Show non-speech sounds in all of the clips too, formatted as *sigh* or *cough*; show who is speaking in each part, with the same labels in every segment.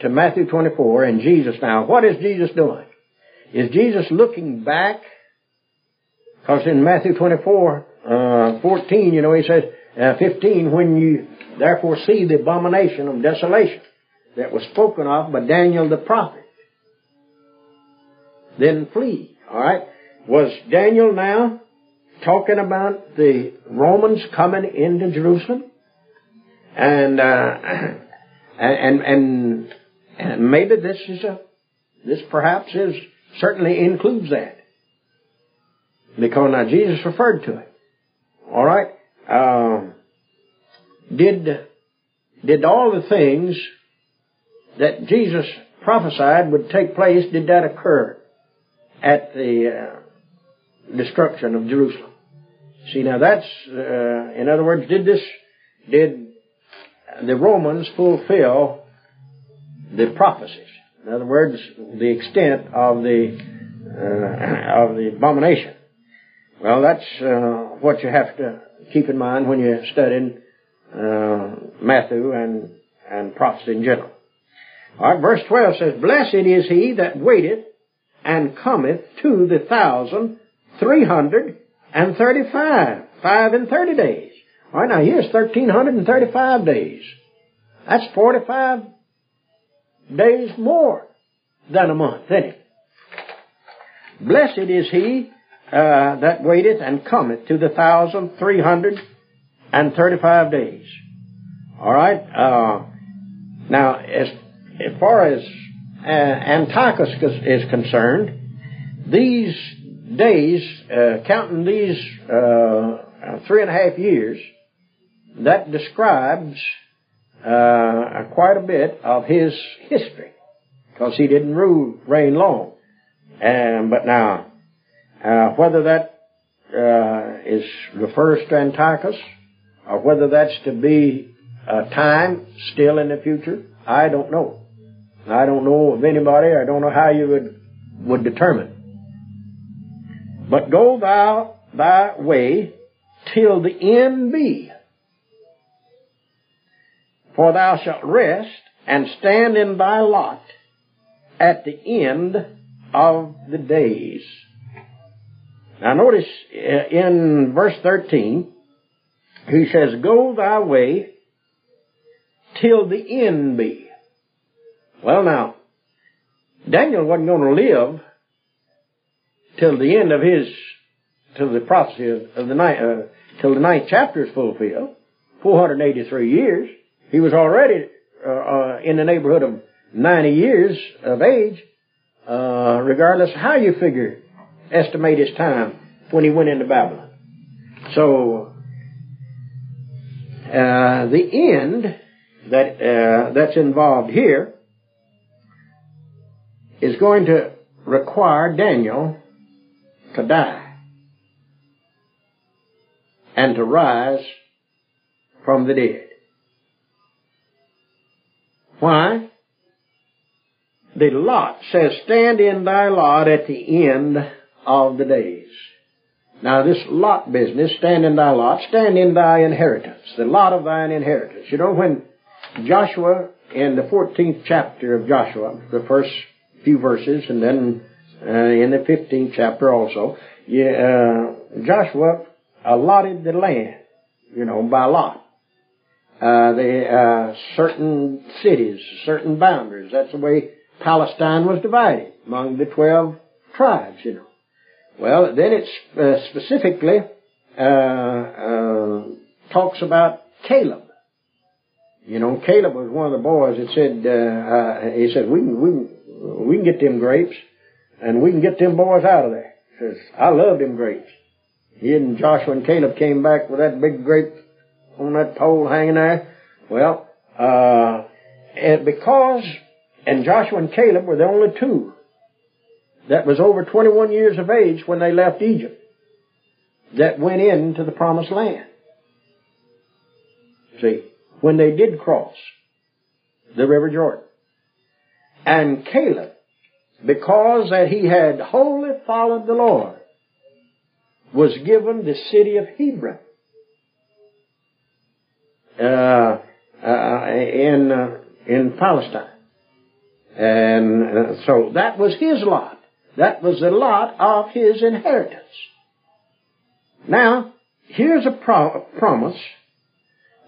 Speaker 1: to Matthew 24 and Jesus now, what is Jesus doing? Is Jesus looking back? Because in Matthew 24, uh, 14, you know, he says, uh, 15, when you therefore see the abomination of desolation that was spoken of by Daniel the prophet, then flee. Alright? Was Daniel now talking about the Romans coming into Jerusalem? And, uh, *clears throat* and, and, and maybe this is a, this perhaps is, certainly includes that. Because now Jesus referred to it. Alright? Um, did, did all the things that Jesus prophesied would take place, did that occur at the uh, destruction of Jerusalem? See, now that's, uh, in other words, did this, did the Romans fulfill the prophecies? In other words, the extent of the, uh, of the abomination. Well, that's uh, what you have to keep in mind when you're studying uh, Matthew and, and prophecy in general. All right, verse 12 says, Blessed is he that waiteth and cometh to the thousand three hundred and thirty-five, five and thirty days. All right, now here's thirteen hundred and thirty-five days. That's forty-five days more than a month, isn't it? Blessed is he uh, that waiteth and cometh to the thousand three hundred and thirty-five days. All right. Uh, now, as as far as uh, Antiochus is concerned, these days, uh, counting these uh, three and a half years, that describes uh, quite a bit of his history, because he didn't rule reign long. But now, uh, whether that uh, is refers to Antiochus, or whether that's to be a time still in the future, I don't know. I don't know of anybody. I don't know how you would would determine. But go thou thy way till the end be. For thou shalt rest and stand in thy lot at the end of the days. Now notice uh, in verse 13, he says, Go thy way till the end be. Well now, Daniel wasn't going to live till the end of his, till the prophecy of, the ninth, uh, till the ninth chapter is fulfilled. 483 years. He was already uh, uh, in the neighborhood of 90 years of age, uh, regardless how you figure, estimate his time when he went into Babylon. So, uh, the end that uh, that's involved here is going to require Daniel to die and to rise from the dead. Why? The lot says, stand in thy lot at the end of the days. Now this lot business, stand in thy lot, stand in thy inheritance, the lot of thine inheritance. You know, when Joshua, in the 14th chapter of Joshua, the first few verses, and then uh, in the 15th chapter also, yeah, uh, Joshua allotted the land, you know, by lot. Uh, the uh, certain cities, certain boundaries. That's the way Palestine was divided among the twelve tribes, you know. Well, then it uh, specifically uh, uh, talks about Caleb. You know, Caleb was one of the boys that said, uh, he said, we can, we can, we can get them grapes and we can get them boys out of there. He says, I love them grapes. He and Joshua and Caleb came back with that big grape on that pole hanging there. Well, uh, and because and Joshua and Caleb were the only two that was over 21 years of age when they left Egypt that went into the promised land. See, when they did cross the River Jordan. And Caleb, because that he had wholly followed the Lord, was given the city of Hebron. Uh, uh, in uh, in Palestine, and so that was his lot. That was the lot of his inheritance. Now, here's a pro- promise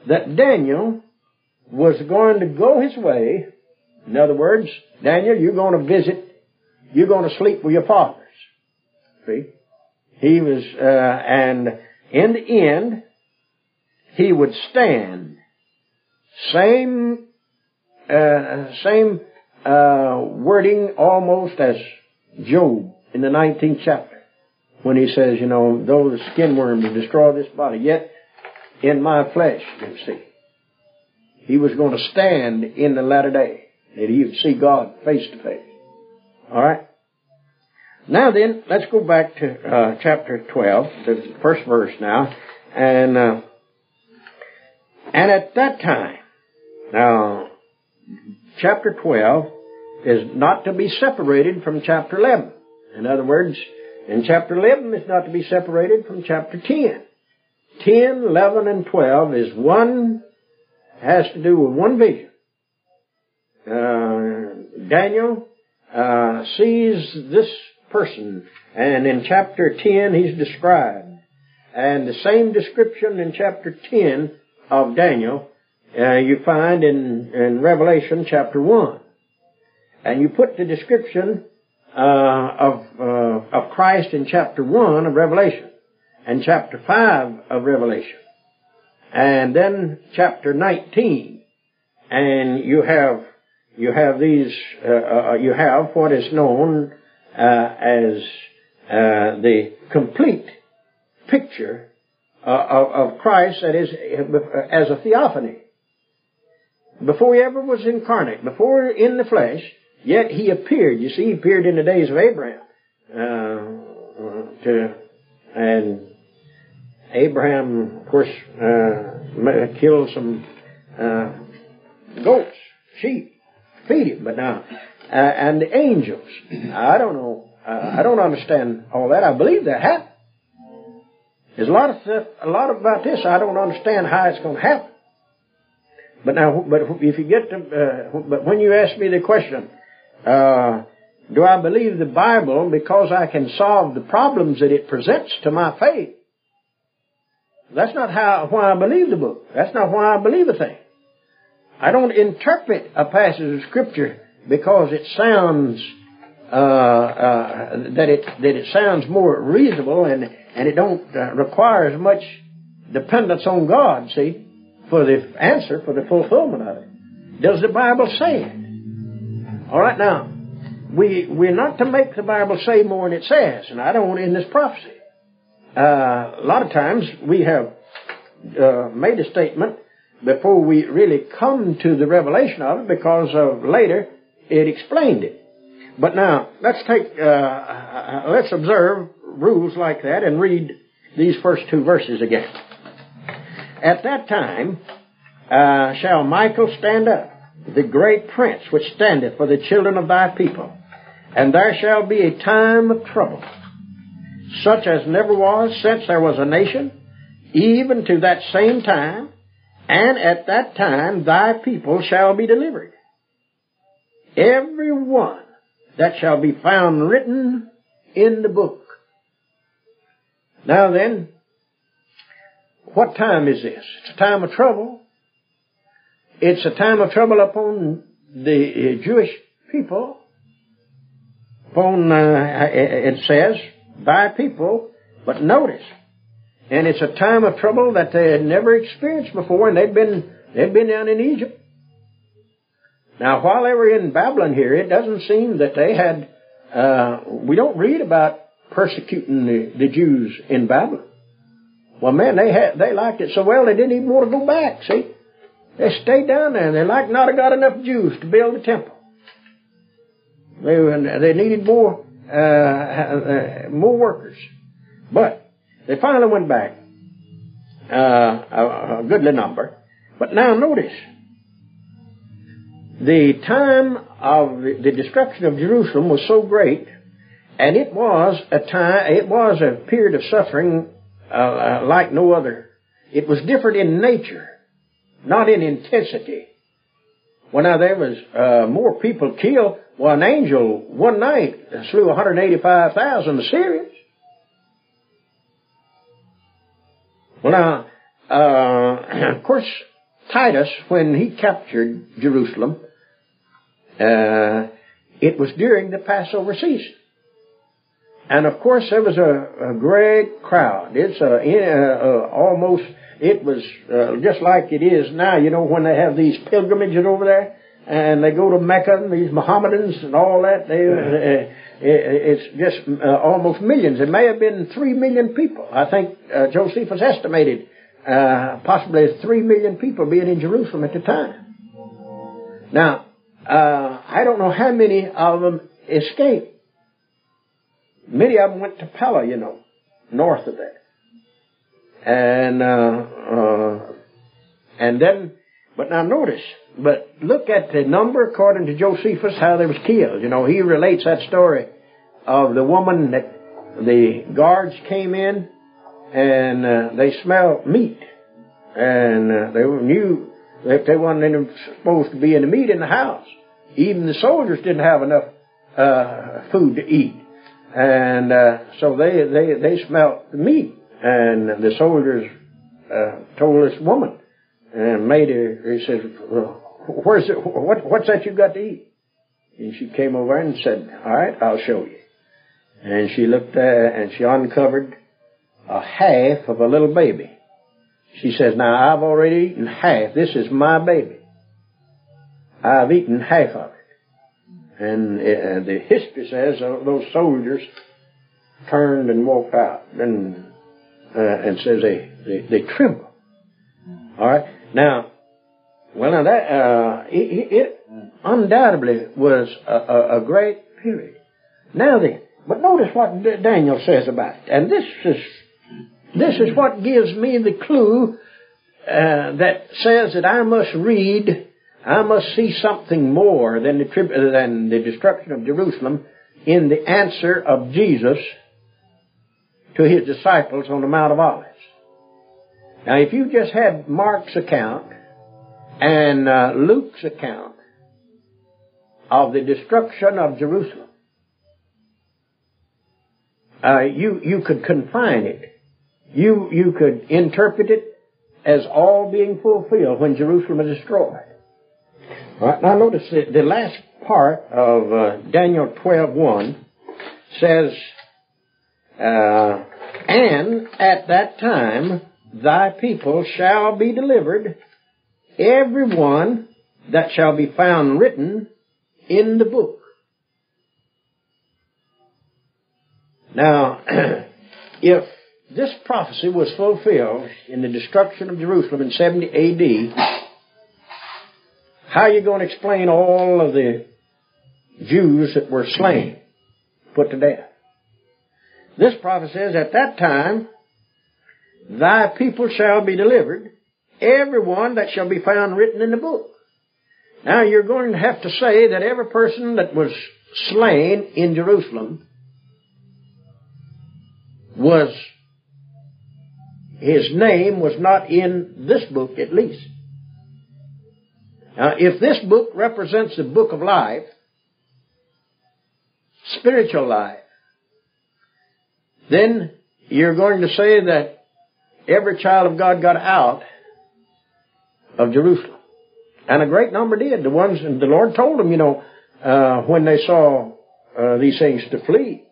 Speaker 1: that Daniel was going to go his way. In other words, Daniel, you're going to visit, you're going to sleep with your fathers. See? He was, uh, and in the end, he would stand. Same, uh, same, uh, wording almost as Job in the 19th chapter when he says, you know, though the skin worms destroy this body, yet in my flesh, you see. He was going to stand in the latter day, that he would see God face to face. Alright? Now then, let's go back to uh, chapter 12, the first verse now, and uh, and at that time, now, chapter 12 is not to be separated from chapter 11. In other words, in chapter 11 is not to be separated from chapter 10. 10, 11, and 12 is one, has to do with one vision. Uh, Daniel uh, sees this person, and in chapter 10 he's described. And the same description in chapter 10 of Daniel uh, you find in, in Revelation chapter 1. And you put the description uh, of, uh, of Christ in chapter 1 of Revelation and chapter 5 of Revelation. And then chapter 19. And you have, you have these, uh, uh you have what is known uh, as uh, the complete picture of, of Christ that is as a theophany. Before he ever was incarnate, before in the flesh, Yet he appeared. You see, he appeared in the days of Abraham. Uh, to, and Abraham, of course, uh, killed some uh, goats, sheep, feed him. But now, uh, and the angels. I don't know. Uh, I don't understand all that. I believe that happened. There's a lot of stuff, a lot about this. I don't understand how it's going to happen. But now, but if you get to, uh, but when you ask me the question, uh, do I believe the Bible because I can solve the problems that it presents to my faith? That's not how, why I believe the book. That's not why I believe a thing. I don't interpret a passage of scripture because it sounds uh, uh, that it that it sounds more reasonable and and it don't uh, require as much dependence on God. See, for the answer for the fulfillment of it. Does the Bible say it? All right, now, we, we're not to make the Bible say more than it says, and I don't want in this prophecy. Uh, a lot of times we have uh, made a statement before we really come to the revelation of it because of later it explained it. But now, let's take, uh, uh let's observe rules like that and read these first two verses again. At that time, uh, shall Michael stand up the great prince which standeth for the children of thy people. And there shall be a time of trouble, such as never was since there was a nation, even to that same time, and at that time thy people shall be delivered. Every one that shall be found written in the book. Now then, what time is this? It's a time of trouble. It's a time of trouble upon the uh, Jewish people. Upon, uh, it says, by people, but notice, and it's a time of trouble that they had never experienced before, and they'd been, they'd been down in Egypt. Now, while they were in Babylon here, it doesn't seem that they had, uh, we don't read about persecuting the, the Jews in Babylon. Well, man, they had, they liked it so well they didn't even want to go back, see? They stayed down there and they like not have got enough Jews to build the temple. They, they needed more, uh, uh, more workers. But they finally went back, uh, a, a goodly number. But now notice, the time of the destruction of Jerusalem was so great, and it was a time, it was a period of suffering uh, uh, like no other. It was different in nature, not in intensity. Well, now there was uh, more people killed. Well, an angel one night slew 185,000 Assyrians. Well, now, uh, *clears throat* of course, Titus, when he captured Jerusalem, uh, it was during the Passover season. And of course, there was a, a great crowd. It's a, uh, uh, almost, it was uh, just like it is now, you know, when they have these pilgrimages over there and they go to Mecca and these Mohammedans and all that. They, uh, it's just uh, almost millions. It may have been three million people. I think uh, Josephus estimated uh, possibly three million people being in Jerusalem at the time. Now, uh, I don't know how many of them escaped. Many of them went to Pella, you know, north of there. And, uh, uh, and then, but now notice, but look at the number according to Josephus, how they was killed. You know, he relates that story of the woman that the guards came in and uh, they smelled meat. And uh, they knew that they wasn't supposed to be in the meat in the house. Even the soldiers didn't have enough uh, food to eat. And uh, so they, they, they smelt the meat. And the soldiers uh, told this woman and made her, he says, well, where's it, what, what's that you got to eat? And she came over and said, all right, I'll show you. And she looked there and she uncovered a half of a little baby. She says, now I've already eaten half. This is my baby. I've eaten half of it. And uh, the history says those soldiers turned and walked out and uh, and says they, they, they tremble. All right. Now, well, now that uh, it, it, undoubtedly was a, a, a, great period. Now then, but notice what Daniel says about it, and this is this is what gives me the clue uh, that says that I must read, I must see something more than the trib- than the destruction of Jerusalem in the answer of Jesus to his disciples on the Mount of Olives. Now, if you just had Mark's account and uh, Luke's account of the destruction of Jerusalem, uh, you you could confine it. You you could interpret it as all being fulfilled when Jerusalem is destroyed. Right, now notice the, the last part of uh, Daniel 12.1 says, uh, And at that time thy people shall be delivered, every one that shall be found written in the book. Now, *clears throat* if this prophecy was fulfilled in the destruction of Jerusalem in 70 AD, how are you going to explain all of the Jews that were slain, put to death? This prophet says, at that time, thy people shall be delivered, every one that shall be found written in the book. Now you're going to have to say that every person that was slain in Jerusalem was, his name was not in this book at least. Now if this book represents the book of life, spiritual life, then you're going to say that every child of God got out of Jerusalem. And a great number did. The ones, and the Lord told them, you know, uh, when they saw uh, these things to flee.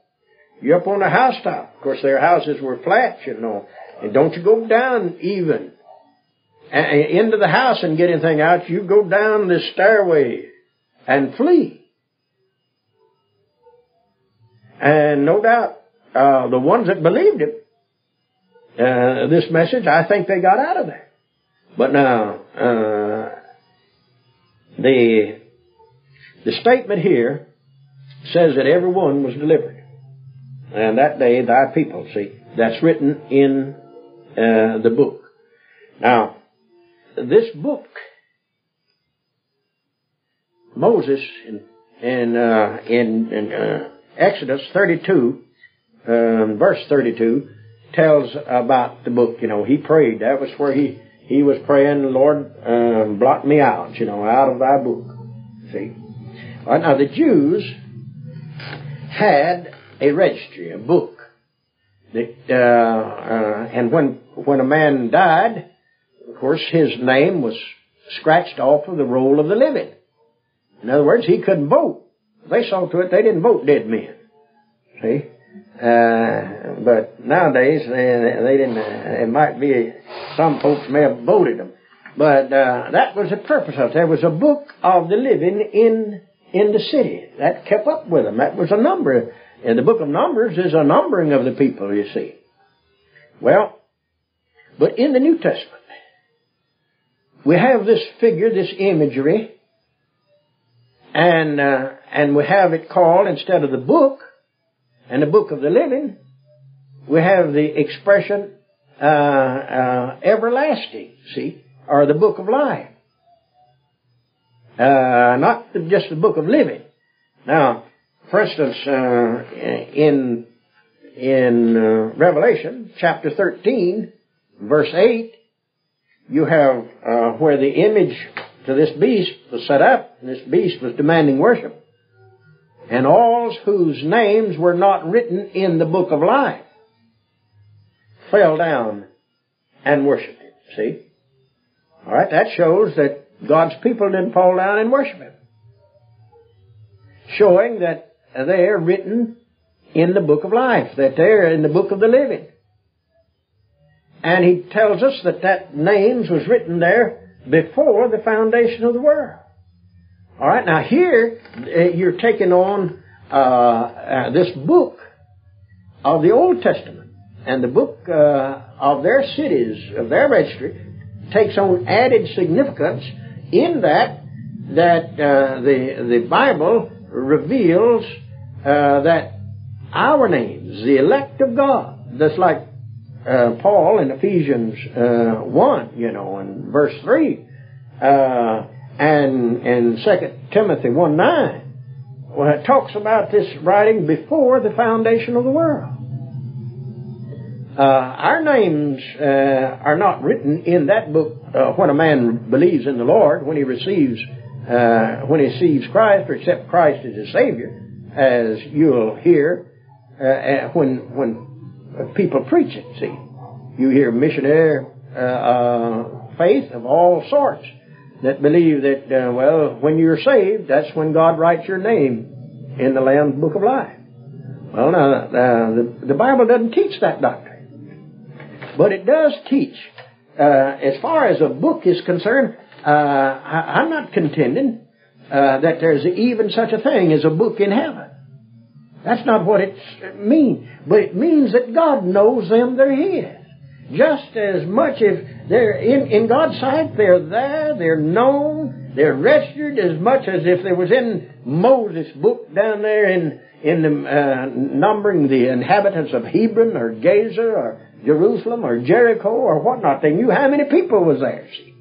Speaker 1: You're up on the housetop. Of course, their houses were flat, you know. And don't you go down even into the house and get anything out. You go down this stairway and flee. And no doubt, uh, the ones that believed it, uh, this message, I think they got out of there. But now, uh, the the statement here says that every one was delivered. And that day thy people, see, that's written in uh, the book. Now, this book, Moses in in uh, in, in uh, Exodus 32, um, verse 32, tells about the book. You know, he prayed. That was where he he was praying, Lord, um, blot me out. You know, out of Thy book. See. Right, now the Jews had a registry, a book. That, uh, uh, and when when a man died, course, his name was scratched off of the roll of the living. In other words, he couldn't vote. They saw to it they didn't vote dead men. See? Uh, but nowadays, they, they didn't, uh, it might be, some folks may have voted them. But, uh, that was the purpose of it. There was a book of the living in, in the city. That kept up with them. That was a number. And the book of Numbers is a numbering of the people, you see. Well, but in the New Testament, we have this figure, this imagery, and uh, and we have it called instead of the book and the book of the living, we have the expression uh, uh, everlasting. See, or the book of life, uh, not just the book of living. Now, for instance, uh, in in uh, Revelation chapter thirteen, verse eight, you have uh, where the image to this beast was set up, and this beast was demanding worship. And all whose names were not written in the book of life fell down and worshiped him. See? Alright, that shows that God's people didn't fall down and worship him. Showing that they're written in the book of life, that they're in the book of the living. And he tells us that that names was written there before the foundation of the world. All right, now here uh, you're taking on uh, uh, this book of the Old Testament, and the book uh, of their cities, of their registry, takes on added significance in that that uh, the the Bible reveals uh, that our names, the elect of God, that's like uh, Paul in Ephesians uh, 1, you know, in verse 3, uh, and in 2 Timothy 1 9, well, it talks about this writing before the foundation of the world. Uh, our names uh, are not written in that book when a man believes in the Lord, when he receives when he receives Christ or accepts Christ as his Savior, as you'll hear when when people preach it, see. You hear missionary uh, uh, faith of all sorts that believe that, uh, well, when you're saved, that's when God writes your name in the Lamb's Book of Life. Well, now, uh, the, the Bible doesn't teach that doctrine. But it does teach, uh, as far as a book is concerned, uh, I, am not contending uh, that there's even such a thing as a book in heaven. That's not what it means. But it means that God knows them they're His. Just as much if they're in, in God's sight, they're there, they're known, they're registered as much as if they was in Moses' book down there in, in the, uh, numbering the inhabitants of Hebron or Gaza or Jerusalem or Jericho or whatnot. They knew how many people was there, see.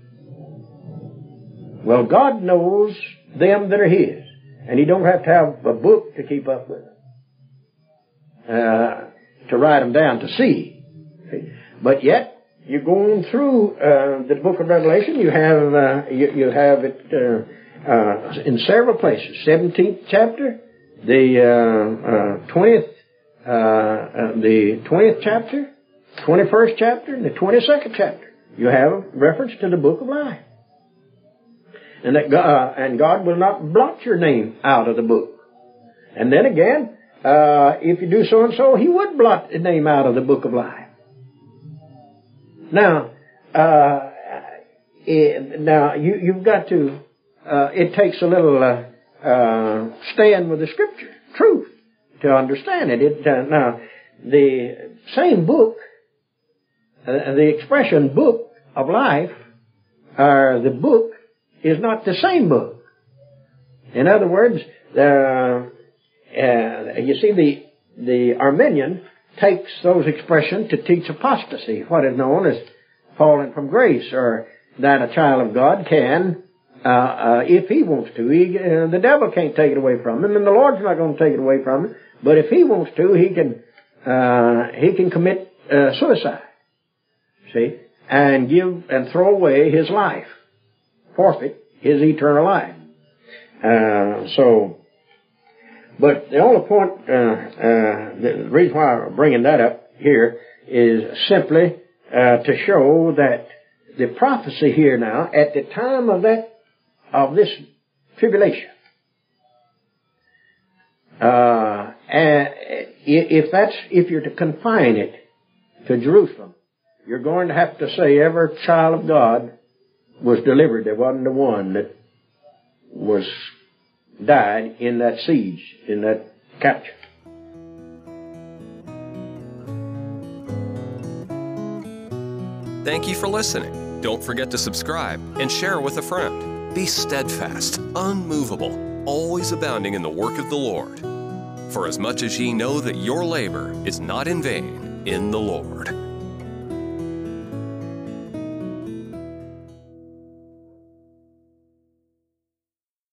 Speaker 1: Well, God knows them that are His. And He don't have to have a book to keep up with uh, to write them down to see. But yet, you're going through uh, the book of Revelation. You have uh, you, you, have it uh, uh in several places. Seventeenth chapter, the uh, uh, twentieth, the twentieth chapter, twenty-first chapter, and the twenty-second chapter. You have reference to the book of life, and that God, and God will not blot your name out of the book. And then again, uh, if you do so and so, he would blot the name out of the book of life. Now, uh, it, now you, you've got to. Uh, it takes a little uh, uh, stand with the scripture, truth, to understand it. it now, the same book, the expression "book of life," or the book, is not the same book. In other words, uh, you see, the the Arminian takes those expressions to teach apostasy, what is known as falling from grace, or that a child of God can, uh, uh, if he wants to, he, uh, the devil can't take it away from him, and the Lord's not going to take it away from him. But if he wants to, he can uh, he can commit uh, suicide. See, and give and throw away his life, forfeit his eternal life. Uh, so, but the only point, uh, uh, the reason why I'm bringing that up here is simply uh, to show that the prophecy here now, at the time of that of this tribulation, uh, if that's if you're to confine it to Jerusalem, you're going to have to say every child of God was delivered. There wasn't the one that was died in that siege, in that capture.
Speaker 2: Thank you for listening. Don't forget to subscribe and share with a friend. Be steadfast, unmovable, always abounding in the work of the Lord. For as much as ye know that your labor is not in vain in the Lord.